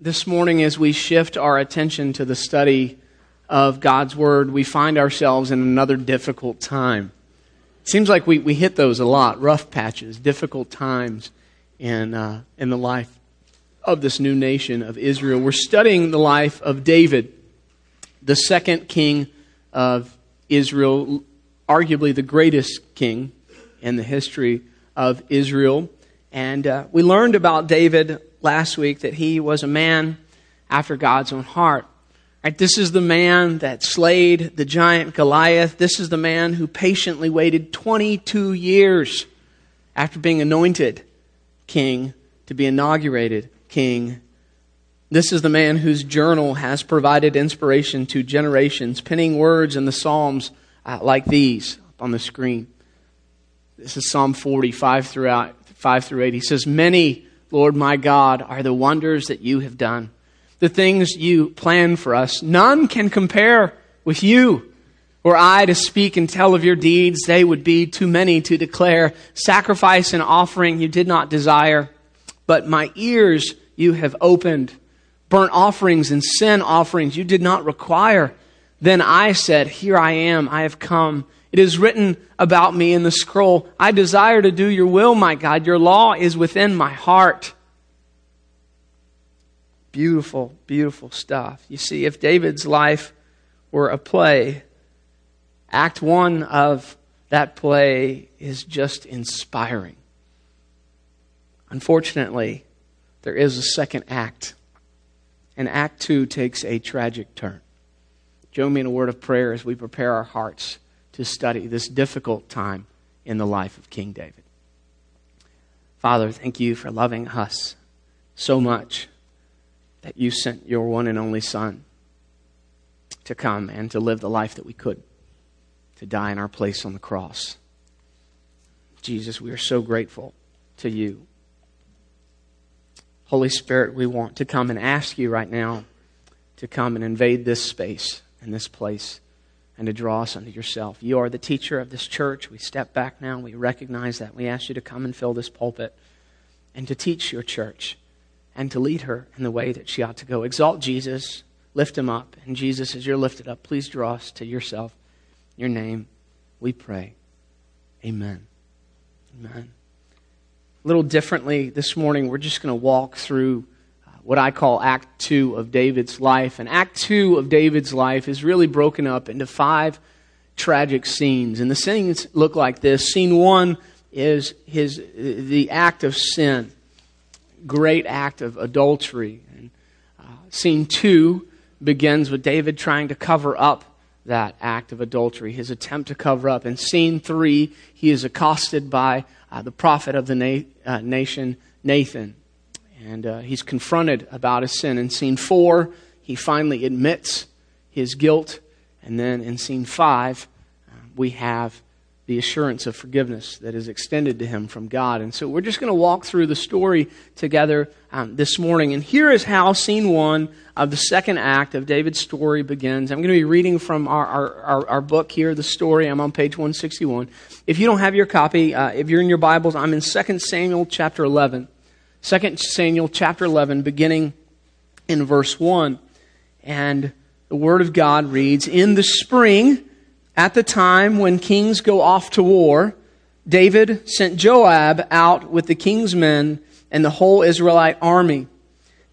This morning, as we shift our attention to the study of God's Word, we find ourselves in another difficult time. It seems like we, we hit those a lot rough patches, difficult times in, uh, in the life of this new nation of Israel. We're studying the life of David, the second king of Israel, arguably the greatest king in the history of Israel. And uh, we learned about David last week that he was a man after God's own heart. Right, this is the man that slayed the giant Goliath. This is the man who patiently waited 22 years after being anointed king to be inaugurated king. This is the man whose journal has provided inspiration to generations, penning words in the Psalms uh, like these on the screen. This is Psalm 45 throughout 5 through 8. He says, Many, Lord my God, are the wonders that you have done, the things you plan for us. None can compare with you. Were I to speak and tell of your deeds, they would be too many to declare. Sacrifice and offering you did not desire, but my ears you have opened. Burnt offerings and sin offerings you did not require. Then I said, Here I am, I have come. It is written about me in the scroll. I desire to do your will, my God. Your law is within my heart. Beautiful, beautiful stuff. You see, if David's life were a play, Act one of that play is just inspiring. Unfortunately, there is a second act, and Act two takes a tragic turn. Join me in a word of prayer as we prepare our hearts to study this difficult time in the life of King David. Father, thank you for loving us so much that you sent your one and only Son to come and to live the life that we could, to die in our place on the cross. Jesus, we are so grateful to you. Holy Spirit, we want to come and ask you right now to come and invade this space and this place and to draw us unto yourself. You are the teacher of this church. We step back now. We recognize that. We ask you to come and fill this pulpit and to teach your church and to lead her in the way that she ought to go. Exalt Jesus, lift him up. And Jesus, as you're lifted up, please draw us to yourself. your name, we pray. Amen. Amen. A little differently this morning, we're just going to walk through what I call Act 2 of David's life. And Act 2 of David's life is really broken up into five tragic scenes. And the scenes look like this. Scene 1 is his, the act of sin, great act of adultery. And, uh, scene 2 begins with David trying to cover up that act of adultery, his attempt to cover up. In scene 3, he is accosted by uh, the prophet of the na- uh, nation, Nathan. And uh, he's confronted about his sin. In scene four, he finally admits his guilt. And then in scene five, uh, we have the assurance of forgiveness that is extended to him from God. And so we're just going to walk through the story together um, this morning. And here is how scene one of the second act of David's story begins. I'm going to be reading from our, our, our, our book here, the story. I'm on page 161. If you don't have your copy, uh, if you're in your Bibles, I'm in 2 Samuel chapter 11. 2 Samuel chapter 11, beginning in verse 1. And the Word of God reads In the spring, at the time when kings go off to war, David sent Joab out with the king's men and the whole Israelite army.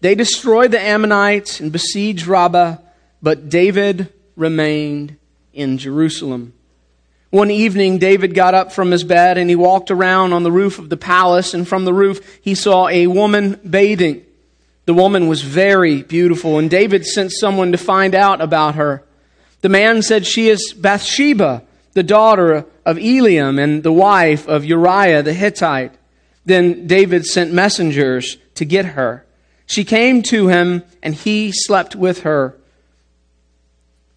They destroyed the Ammonites and besieged Rabbah, but David remained in Jerusalem. One evening, David got up from his bed and he walked around on the roof of the palace, and from the roof, he saw a woman bathing. The woman was very beautiful, and David sent someone to find out about her. The man said, She is Bathsheba, the daughter of Eliam and the wife of Uriah the Hittite. Then David sent messengers to get her. She came to him, and he slept with her.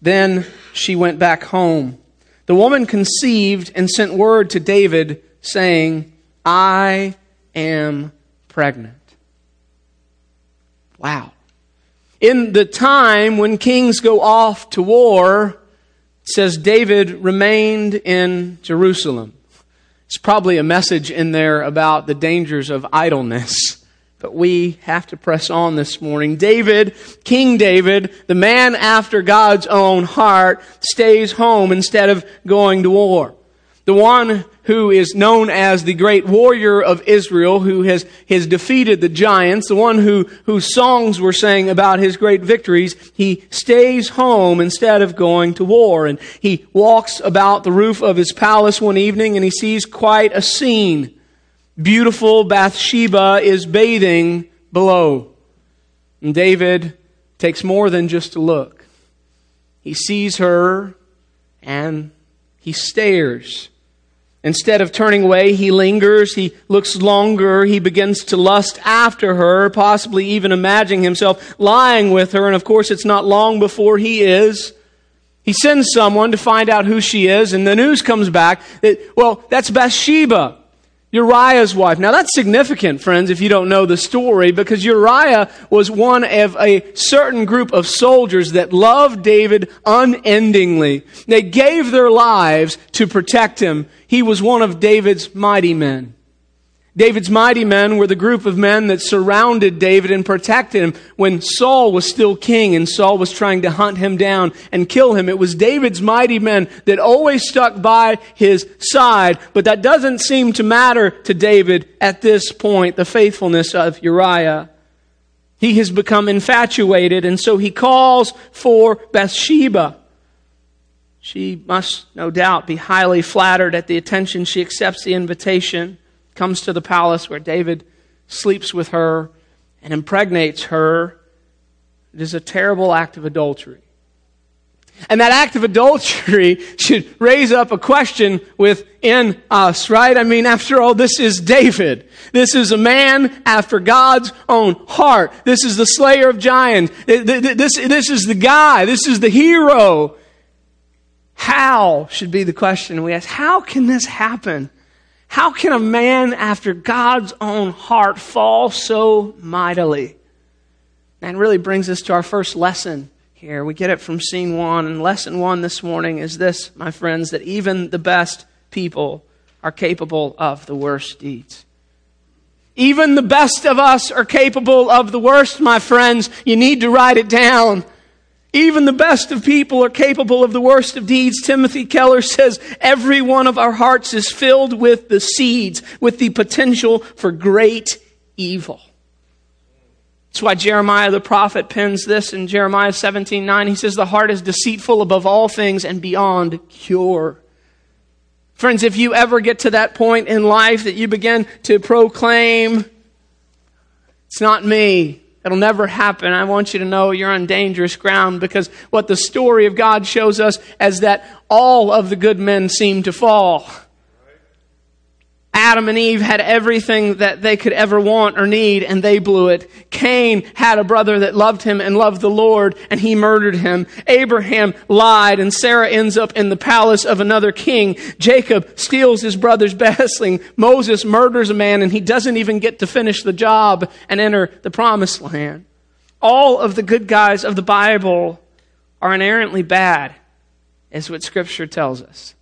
Then she went back home. The woman conceived and sent word to David saying, I am pregnant. Wow. In the time when kings go off to war, says David remained in Jerusalem. It's probably a message in there about the dangers of idleness, But we have to press on this morning. David, King David, the man after God's own heart, stays home instead of going to war. The one who is known as the great warrior of Israel, who has, has defeated the giants, the one who, whose songs were sang about his great victories, he stays home instead of going to war. And he walks about the roof of his palace one evening and he sees quite a scene beautiful Bathsheba is bathing below. And David takes more than just a look. He sees her and he stares. Instead of turning away, he lingers, he looks longer, he begins to lust after her, possibly even imagining himself lying with her, and of course it's not long before he is. He sends someone to find out who she is, and the news comes back that, well, that's Bathsheba. Uriah's wife. Now that's significant, friends, if you don't know the story, because Uriah was one of a certain group of soldiers that loved David unendingly. They gave their lives to protect him. He was one of David's mighty men. David's mighty men were the group of men that surrounded David and protected him when Saul was still king and Saul was trying to hunt him down and kill him. It was David's mighty men that always stuck by his side, but that doesn't seem to matter to David at this point, the faithfulness of Uriah. He has become infatuated and so he calls for Bathsheba. She must no doubt be highly flattered at the attention she accepts the invitation comes to the palace where David sleeps with her and impregnates her. It is a terrible act of adultery. And that act of adultery should raise up a question within us, right? I mean, after all, this is David. This is a man after God's own heart. This is the slayer of giants. This, this is the guy. This is the hero. How should be the question we ask. How can this happen? How can a man after God's own heart fall so mightily? And really brings us to our first lesson here. We get it from scene one. And lesson one this morning is this, my friends, that even the best people are capable of the worst deeds. Even the best of us are capable of the worst, my friends. You need to write it down. Even the best of people are capable of the worst of deeds. Timothy Keller says every one of our hearts is filled with the seeds, with the potential for great evil. That's why Jeremiah the prophet pens this in Jeremiah 17 9. He says, The heart is deceitful above all things and beyond cure. Friends, if you ever get to that point in life that you begin to proclaim, it's not me, It'll never happen. I want you to know you're on dangerous ground because what the story of God shows us is that all of the good men seem to fall. Adam and Eve had everything that they could ever want or need, and they blew it. Cain had a brother that loved him and loved the Lord, and he murdered him. Abraham lied, and Sarah ends up in the palace of another king. Jacob steals his brother's bestling. Moses murders a man, and he doesn't even get to finish the job and enter the promised land. All of the good guys of the Bible are inherently bad, is what Scripture tells us.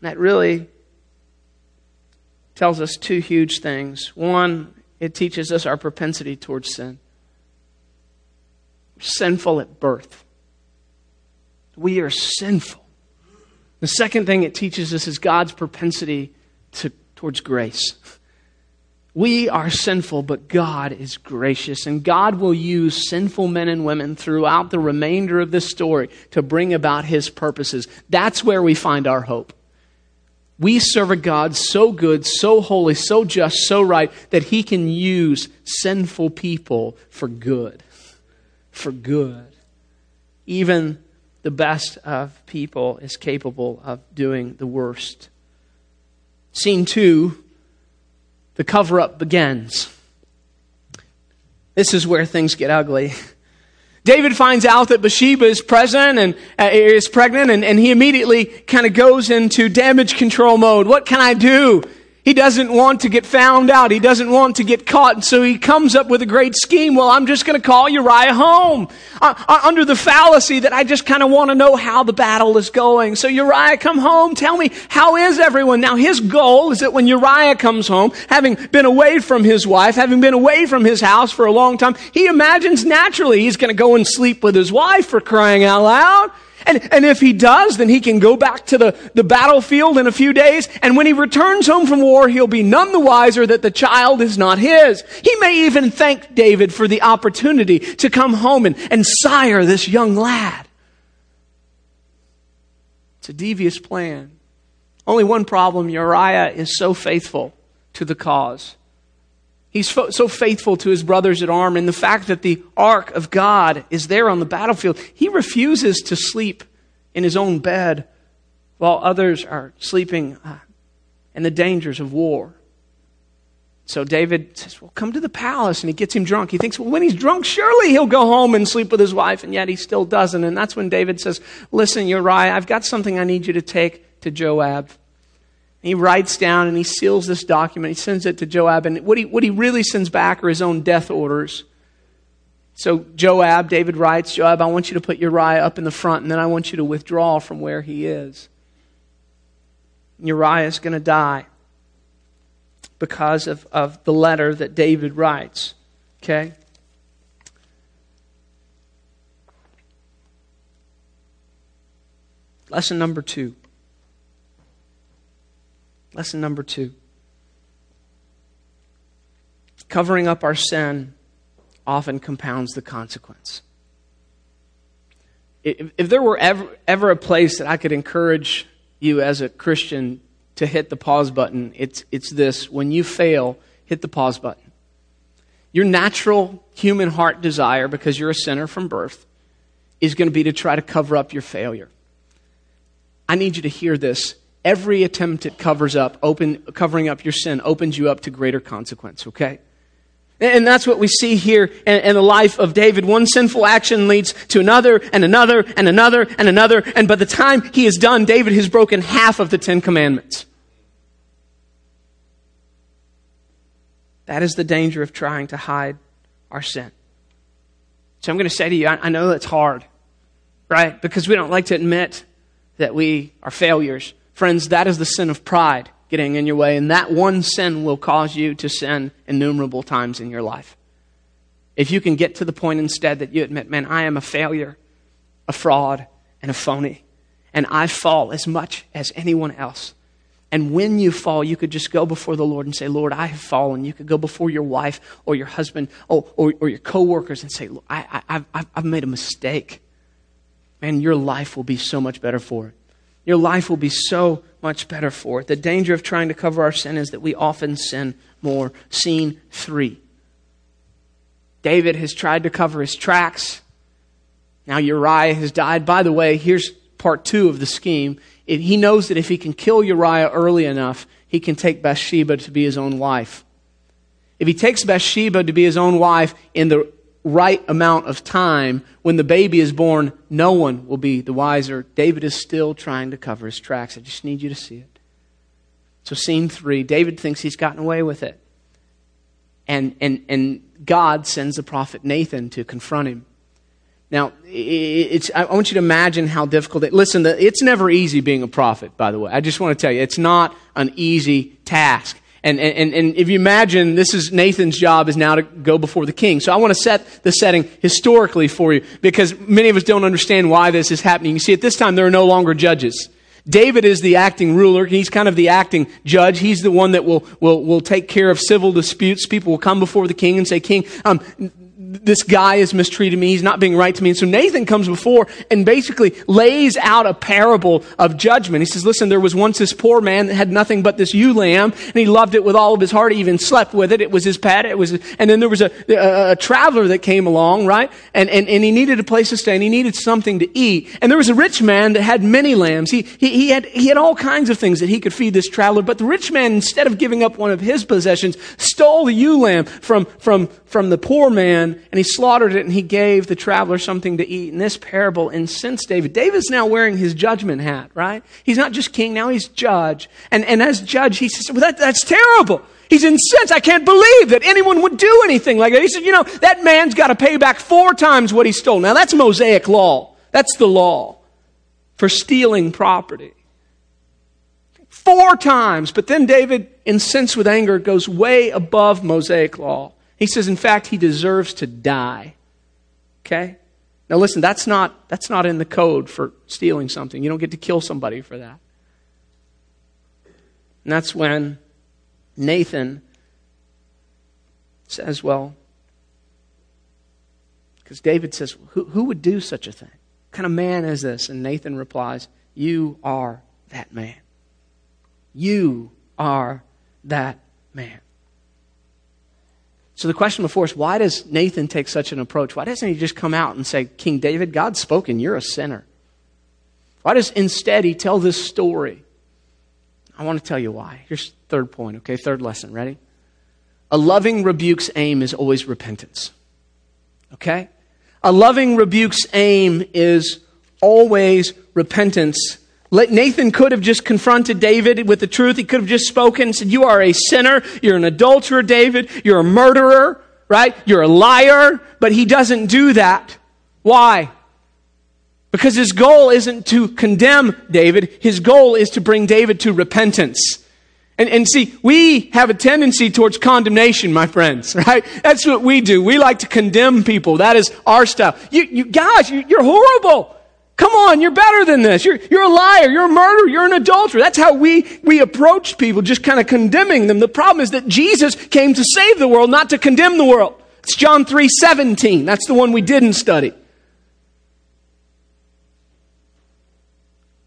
That really tells us two huge things. One, it teaches us our propensity towards sin. We're sinful at birth. We are sinful. The second thing it teaches us is God's propensity to, towards grace. We are sinful, but God is gracious, and God will use sinful men and women throughout the remainder of this story to bring about His purposes. That's where we find our hope. We serve a God so good, so holy, so just, so right, that he can use sinful people for good. For good. Even the best of people is capable of doing the worst. Scene two the cover up begins. This is where things get ugly. David finds out that Bathsheba is present and uh, is pregnant, and, and he immediately kind of goes into damage control mode. What can I do? He doesn't want to get found out. He doesn't want to get caught. And so he comes up with a great scheme. Well, I'm just going to call Uriah home uh, uh, under the fallacy that I just kind of want to know how the battle is going. So Uriah, come home. Tell me, how is everyone? Now his goal is that when Uriah comes home, having been away from his wife, having been away from his house for a long time, he imagines naturally he's going to go and sleep with his wife for crying out loud. And, and if he does, then he can go back to the, the battlefield in a few days. And when he returns home from war, he'll be none the wiser that the child is not his. He may even thank David for the opportunity to come home and, and sire this young lad. It's a devious plan. Only one problem Uriah is so faithful to the cause. He's fo- so faithful to his brothers at arm, and the fact that the ark of God is there on the battlefield, he refuses to sleep in his own bed while others are sleeping uh, in the dangers of war. So David says, Well, come to the palace. And he gets him drunk. He thinks, Well, when he's drunk, surely he'll go home and sleep with his wife. And yet he still doesn't. And that's when David says, Listen, Uriah, I've got something I need you to take to Joab. He writes down and he seals this document. He sends it to Joab. And what he, what he really sends back are his own death orders. So, Joab, David writes, Joab, I want you to put Uriah up in the front, and then I want you to withdraw from where he is. Uriah is going to die because of, of the letter that David writes. Okay? Lesson number two. Lesson number two covering up our sin often compounds the consequence. If, if there were ever, ever a place that I could encourage you as a Christian to hit the pause button, it's, it's this. When you fail, hit the pause button. Your natural human heart desire, because you're a sinner from birth, is going to be to try to cover up your failure. I need you to hear this every attempt it covers up, open, covering up your sin, opens you up to greater consequence, okay? And that's what we see here in, the life of David. One sinful action leads to another and another and another and another. And by the time he is done, David has broken half of the Ten Commandments. That is the danger of trying to hide our sin. So I'm going to say to you, I, I know that's hard, right? Because we don't like to admit that we are failures. Friends, that is the sin of pride getting in your way, and that one sin will cause you to sin innumerable times in your life. If you can get to the point instead that you admit, man, I am a failure, a fraud, and a phony, and I fall as much as anyone else. And when you fall, you could just go before the Lord and say, Lord, I have fallen. You could go before your wife or your husband or, or, or your coworkers and say, I, I, I've, I've made a mistake. Man, your life will be so much better for it your life will be so much better for it. The danger of trying to cover our sin is that we often sin more. Scene three. David has tried to cover his tracks. Now Uriah has died. By the way, here's part two of the scheme. he knows that if he can kill Uriah early enough, he can take Bathsheba to be his own wife. If he takes Bathsheba to be his own wife in the right amount of time, when the baby is born, no one will be the wiser. David is still trying to cover his tracks. I just need you to see it. So, scene three David thinks he's gotten away with it. And, and, and God sends the prophet Nathan to confront him. Now, I want you to imagine how difficult it Listen, it's never easy being a prophet, by the way. I just want to tell you, it's not an easy task. And, and, and if you imagine, this is Nathan's job is now to go before the king. So I want to set the setting historically for you because many of us don't understand why this is happening. You see, at this time, there are no longer judges. David is the acting ruler. He's kind of the acting judge. He's the one that will, will, will take care of civil disputes. People will come before the king and say, King, um, this guy is mistreating me. He's not being right to me. And so Nathan comes before and basically lays out a parable of judgment. He says, listen, there was once this poor man that had nothing but this ewe lamb and he loved it with all of his heart. He even slept with it. It was his pet. It was, and then there was a, a, a traveler that came along, right? And, and, and he needed a place to stay and he needed something to eat. And there was a rich man that had many lambs. He, he, he had, he had all kinds of things that he could feed this traveler. But the rich man, instead of giving up one of his possessions, stole the ewe lamb from, from, from the poor man and he slaughtered it and he gave the traveler something to eat. And this parable incensed David. David's now wearing his judgment hat, right? He's not just king, now he's judge. And, and as judge, he says, well, that, that's terrible. He's incensed. I can't believe that anyone would do anything like that. He said, you know, that man's got to pay back four times what he stole. Now that's Mosaic law. That's the law for stealing property. Four times. But then David, incensed with anger, goes way above Mosaic law. He says, in fact, he deserves to die. Okay? Now listen, that's not, that's not in the code for stealing something. You don't get to kill somebody for that. And that's when Nathan says, well, because David says, who, who would do such a thing? What kind of man is this? And Nathan replies, You are that man. You are that man. So the question before us, why does Nathan take such an approach? Why doesn't he just come out and say, King David, God's spoken, you're a sinner? Why does instead he tell this story? I want to tell you why. Here's third point, okay? Third lesson. Ready? A loving rebuke's aim is always repentance. Okay? A loving rebuke's aim is always repentance. Nathan could have just confronted David with the truth. He could have just spoken and said, You are a sinner. You're an adulterer, David. You're a murderer, right? You're a liar. But he doesn't do that. Why? Because his goal isn't to condemn David. His goal is to bring David to repentance. And, and see, we have a tendency towards condemnation, my friends, right? That's what we do. We like to condemn people. That is our style. You, you guys, you, you're horrible. Come on, you're better than this. You're, you're a liar. You're a murderer. You're an adulterer. That's how we, we approach people, just kind of condemning them. The problem is that Jesus came to save the world, not to condemn the world. It's John 3 17. That's the one we didn't study.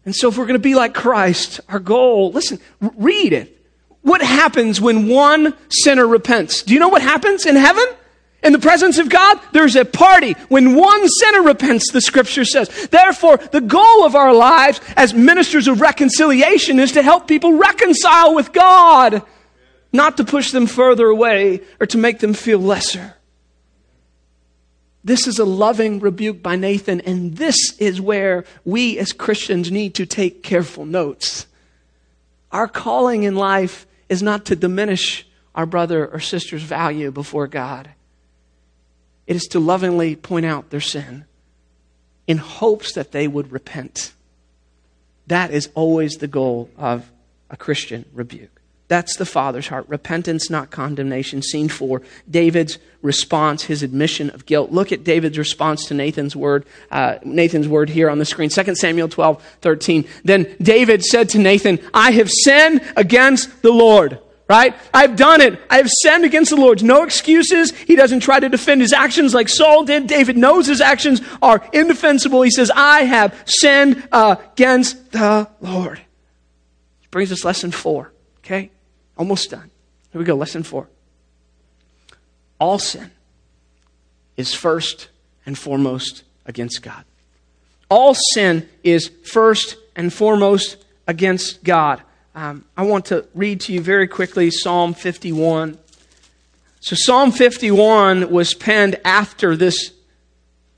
And so, if we're going to be like Christ, our goal, listen, read it. What happens when one sinner repents? Do you know what happens in heaven? In the presence of God, there's a party when one sinner repents, the scripture says. Therefore, the goal of our lives as ministers of reconciliation is to help people reconcile with God, not to push them further away or to make them feel lesser. This is a loving rebuke by Nathan, and this is where we as Christians need to take careful notes. Our calling in life is not to diminish our brother or sister's value before God. It is to lovingly point out their sin in hopes that they would repent. That is always the goal of a Christian rebuke. That's the Father's heart. Repentance, not condemnation. Scene four David's response, his admission of guilt. Look at David's response to Nathan's word, uh, Nathan's word here on the screen. 2 Samuel 12, 13. Then David said to Nathan, I have sinned against the Lord. Right? I've done it. I have sinned against the Lord. No excuses. He doesn't try to defend his actions like Saul did. David knows his actions are indefensible. He says, I have sinned against the Lord. Brings us lesson four. Okay? Almost done. Here we go, lesson four. All sin is first and foremost against God. All sin is first and foremost against God. Um, I want to read to you very quickly Psalm 51. So, Psalm 51 was penned after this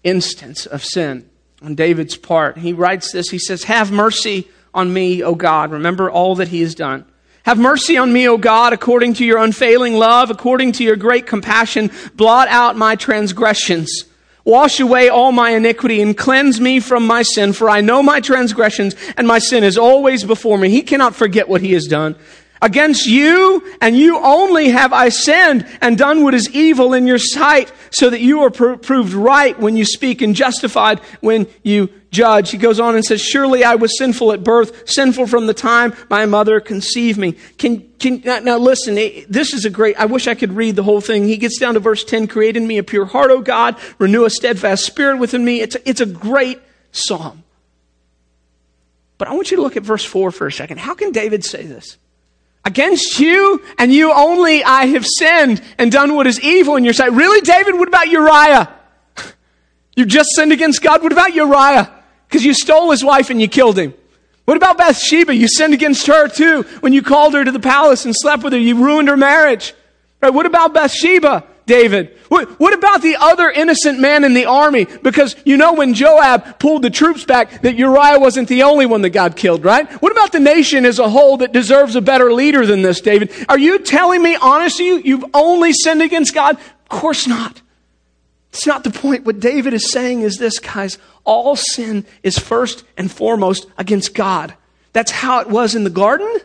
instance of sin on David's part. He writes this He says, Have mercy on me, O God. Remember all that he has done. Have mercy on me, O God, according to your unfailing love, according to your great compassion. Blot out my transgressions. Wash away all my iniquity and cleanse me from my sin, for I know my transgressions and my sin is always before me. He cannot forget what he has done. Against you and you only have I sinned and done what is evil in your sight, so that you are proved right when you speak and justified when you judge. He goes on and says, Surely I was sinful at birth, sinful from the time my mother conceived me. Can, can, now listen, this is a great, I wish I could read the whole thing. He gets down to verse 10, create in me a pure heart, O God, renew a steadfast spirit within me. It's a, it's a great psalm. But I want you to look at verse 4 for a second. How can David say this? Against you and you only I have sinned and done what is evil in your sight. Really, David? What about Uriah? You just sinned against God. What about Uriah? Because you stole his wife and you killed him. What about Bathsheba? You sinned against her too when you called her to the palace and slept with her. You ruined her marriage. Right? What about Bathsheba? David? What, what, about the other innocent man in the army? Because you know when Joab pulled the troops back that Uriah wasn't the only one that God killed, right? What about the nation as a whole that deserves a better leader than this, David? Are you telling me, honestly, you, you've only sinned against God? Of course not. It's not the point. What David is saying is this, guys. All sin is first and foremost against God. That's how it was in the garden.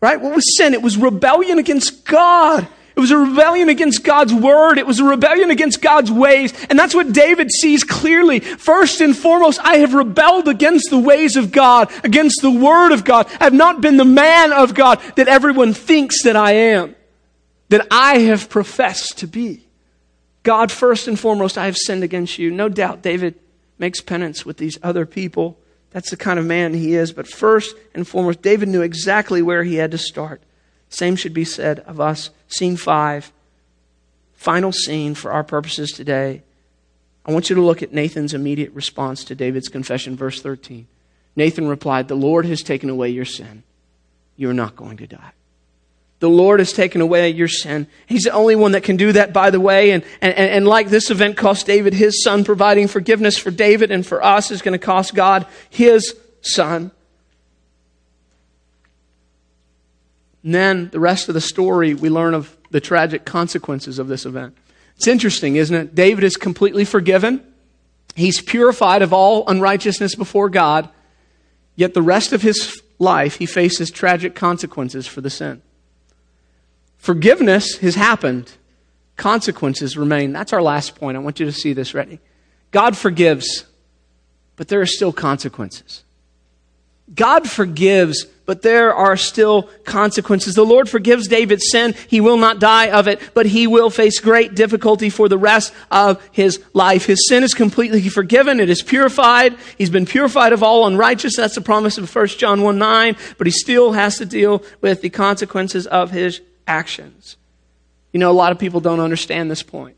Right? What was sin? It was rebellion against God. It was a rebellion against God's word. It was a rebellion against God's ways. And that's what David sees clearly. First and foremost, I have rebelled against the ways of God, against the word of God. I have not been the man of God that everyone thinks that I am, that I have professed to be. God, first and foremost, I have sinned against you. No doubt David makes penance with these other people. That's the kind of man he is. But first and foremost, David knew exactly where he had to start. Same should be said of us. Scene five, final scene for our purposes today. I want you to look at Nathan's immediate response to David's confession, verse 13. Nathan replied, The Lord has taken away your sin. You are not going to die. The Lord has taken away your sin. He's the only one that can do that, by the way. And, and, and like this event cost David his son, providing forgiveness for David and for us is going to cost God his son. And then the rest of the story, we learn of the tragic consequences of this event. It's interesting, isn't it? David is completely forgiven. He's purified of all unrighteousness before God. Yet the rest of his life, he faces tragic consequences for the sin. Forgiveness has happened. Consequences remain. That's our last point. I want you to see this. Ready? God forgives, but there are still consequences. God forgives, but there are still consequences. The Lord forgives David's sin. He will not die of it, but he will face great difficulty for the rest of his life. His sin is completely forgiven. It is purified. He's been purified of all unrighteousness. That's the promise of 1 John 1 9, but he still has to deal with the consequences of his actions. You know, a lot of people don't understand this point.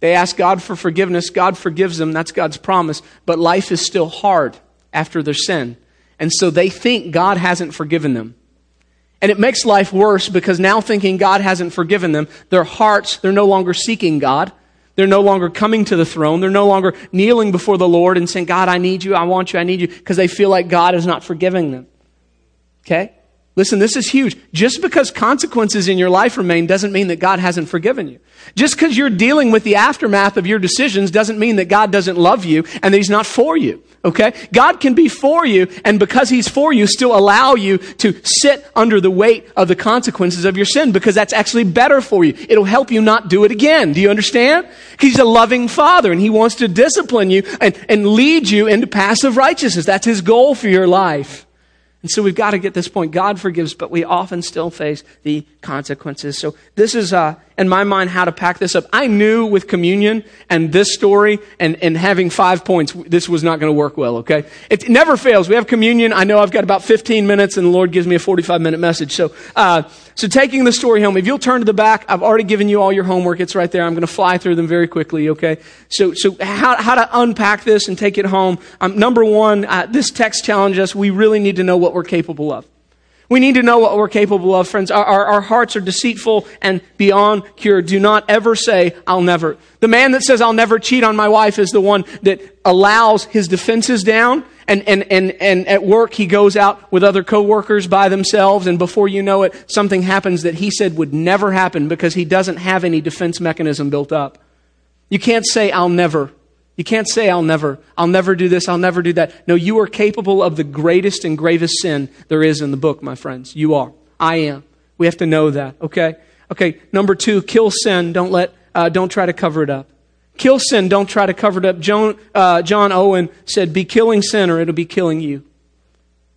They ask God for forgiveness. God forgives them. That's God's promise. But life is still hard after their sin. And so they think God hasn't forgiven them. And it makes life worse because now thinking God hasn't forgiven them, their hearts, they're no longer seeking God. They're no longer coming to the throne. They're no longer kneeling before the Lord and saying, God, I need you. I want you. I need you. Because they feel like God is not forgiving them. Okay? Listen, this is huge. Just because consequences in your life remain doesn't mean that God hasn't forgiven you. Just because you're dealing with the aftermath of your decisions doesn't mean that God doesn't love you and that He's not for you. Okay? God can be for you, and because He's for you, still allow you to sit under the weight of the consequences of your sin because that's actually better for you. It'll help you not do it again. Do you understand? He's a loving Father and He wants to discipline you and, and lead you into passive righteousness. That's His goal for your life. And so we've got to get this point. God forgives, but we often still face the consequences. So this is, uh, in my mind, how to pack this up. I knew with communion and this story and, and having five points, this was not going to work well, okay? It never fails. We have communion. I know I've got about 15 minutes and the Lord gives me a 45 minute message. So, uh, so taking the story home, if you'll turn to the back, I've already given you all your homework. It's right there. I'm going to fly through them very quickly, okay? So, so how, how to unpack this and take it home. Um, number one, uh, this text challenges us. We really need to know what we're capable of. We need to know what we're capable of, friends. Our, our, our, hearts are deceitful and beyond cure. Do not ever say, I'll never. The man that says, I'll never cheat on my wife is the one that allows his defenses down and, and, and, and at work he goes out with other coworkers by themselves and before you know it something happens that he said would never happen because he doesn't have any defense mechanism built up you can't say i'll never you can't say i'll never i'll never do this i'll never do that no you are capable of the greatest and gravest sin there is in the book my friends you are i am we have to know that okay okay number two kill sin don't let uh, don't try to cover it up Kill sin, don't try to cover it up. John, uh, John Owen said, Be killing sin or it'll be killing you.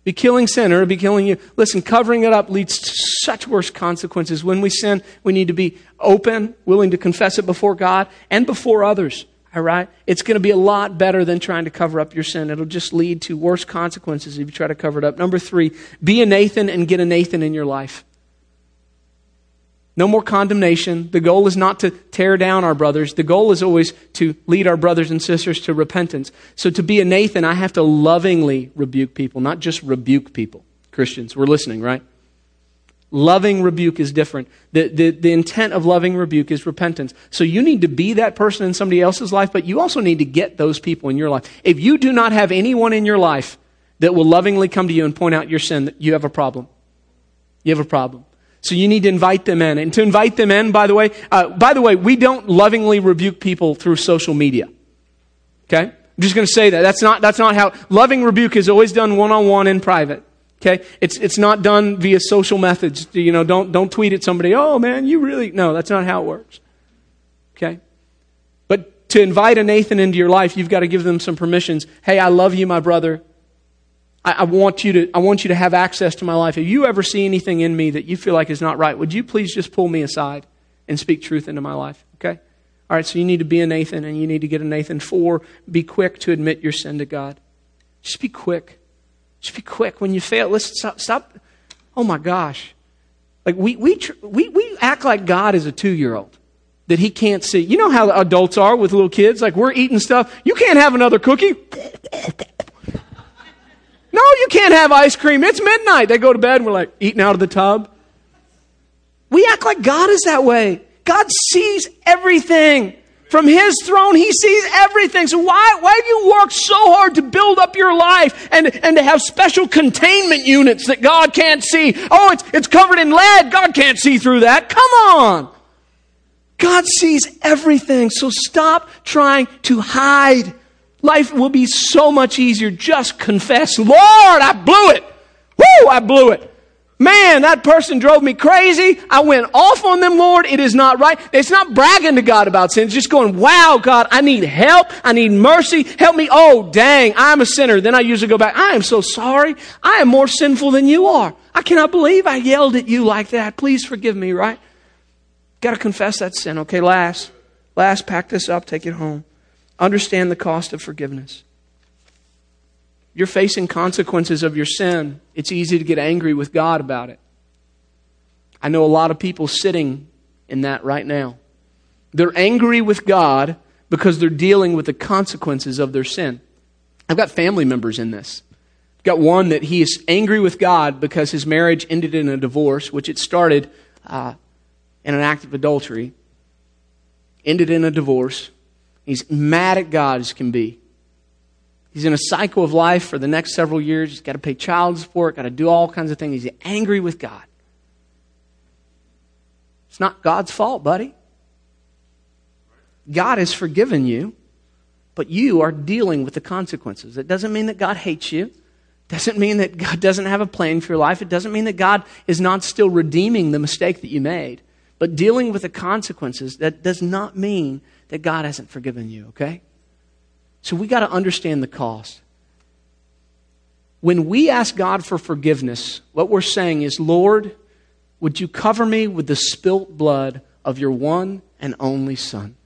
Be killing sin or it'll be killing you. Listen, covering it up leads to such worse consequences. When we sin, we need to be open, willing to confess it before God and before others. All right? It's going to be a lot better than trying to cover up your sin. It'll just lead to worse consequences if you try to cover it up. Number three, be a Nathan and get a Nathan in your life. No more condemnation. The goal is not to tear down our brothers. The goal is always to lead our brothers and sisters to repentance. So to be a Nathan, I have to lovingly rebuke people, not just rebuke people. Christians, we're listening, right? Loving rebuke is different. The, the, the intent of loving rebuke is repentance. So you need to be that person in somebody else's life, but you also need to get those people in your life. If you do not have anyone in your life that will lovingly come to you and point out your sin, that you have a problem. You have a problem. So you need to invite them in. And to invite them in, by the way, uh, by the way, we don't lovingly rebuke people through social media. Okay? I'm just going to say that. That's not, that's not how, loving rebuke is always done one on one in private. Okay? It's, it's not done via social methods. You know, don't, don't tweet at somebody, oh man, you really, no, that's not how it works. Okay? But to invite a Nathan into your life, you've got to give them some permissions. Hey, I love you, my brother. I, I, want you to, I want you to have access to my life. If you ever see anything in me that you feel like is not right, would you please just pull me aside and speak truth into my life? Okay? All right, so you need to be a Nathan and you need to get a Nathan. Four, be quick to admit your sin to God. Just be quick. Just be quick. When you fail, let's stop. stop. Oh my gosh. Like we, we, we, we act like God is a two year old that he can't see. You know how adults are with little kids? Like we're eating stuff. You can't have another cookie. No, you can't have ice cream. It's midnight. They go to bed and we're like eating out of the tub. We act like God is that way. God sees everything. From his throne, he sees everything. So why, why do you work so hard to build up your life and, and to have special containment units that God can't see? Oh, it's, it's covered in lead. God can't see through that. Come on. God sees everything. So stop trying to hide. Life will be so much easier. Just confess, Lord, I blew it. Woo, I blew it. Man, that person drove me crazy. I went off on them, Lord. It is not right. It's not bragging to God about sin. It's just going, wow, God, I need help. I need mercy. Help me. Oh, dang, I'm a sinner. Then I usually go back, I am so sorry. I am more sinful than you are. I cannot believe I yelled at you like that. Please forgive me, right? Got to confess that sin. Okay, last. Last, pack this up, take it home. Understand the cost of forgiveness. You're facing consequences of your sin. It's easy to get angry with God about it. I know a lot of people sitting in that right now. They're angry with God because they're dealing with the consequences of their sin. I've got family members in this. I've got one that he is angry with God because his marriage ended in a divorce, which it started uh, in an act of adultery, ended in a divorce. He's mad at God as can be. He's in a cycle of life for the next several years. He's got to pay child support, got to do all kinds of things. He's angry with God. It's not God's fault, buddy. God has forgiven you, but you are dealing with the consequences. It doesn't mean that God hates you. It doesn't mean that God doesn't have a plan for your life. It doesn't mean that God is not still redeeming the mistake that you made. But dealing with the consequences, that does not mean that God hasn't forgiven you, okay? So we got to understand the cost. When we ask God for forgiveness, what we're saying is, Lord, would you cover me with the spilt blood of your one and only Son?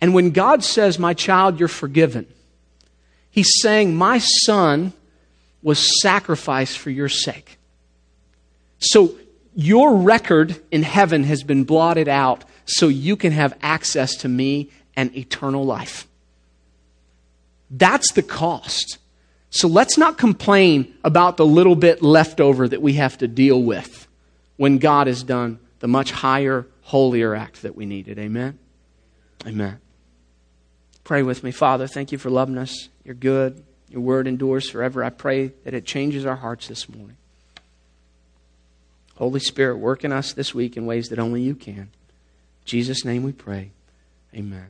And when God says, My child, you're forgiven, He's saying, My Son was sacrificed for your sake. So your record in heaven has been blotted out so you can have access to me and eternal life. That's the cost. So let's not complain about the little bit left over that we have to deal with when God has done the much higher, holier act that we needed. Amen? Amen. Pray with me. Father, thank you for loving us. You're good. Your word endures forever. I pray that it changes our hearts this morning. Holy Spirit, work in us this week in ways that only you can. In Jesus' name we pray. Amen.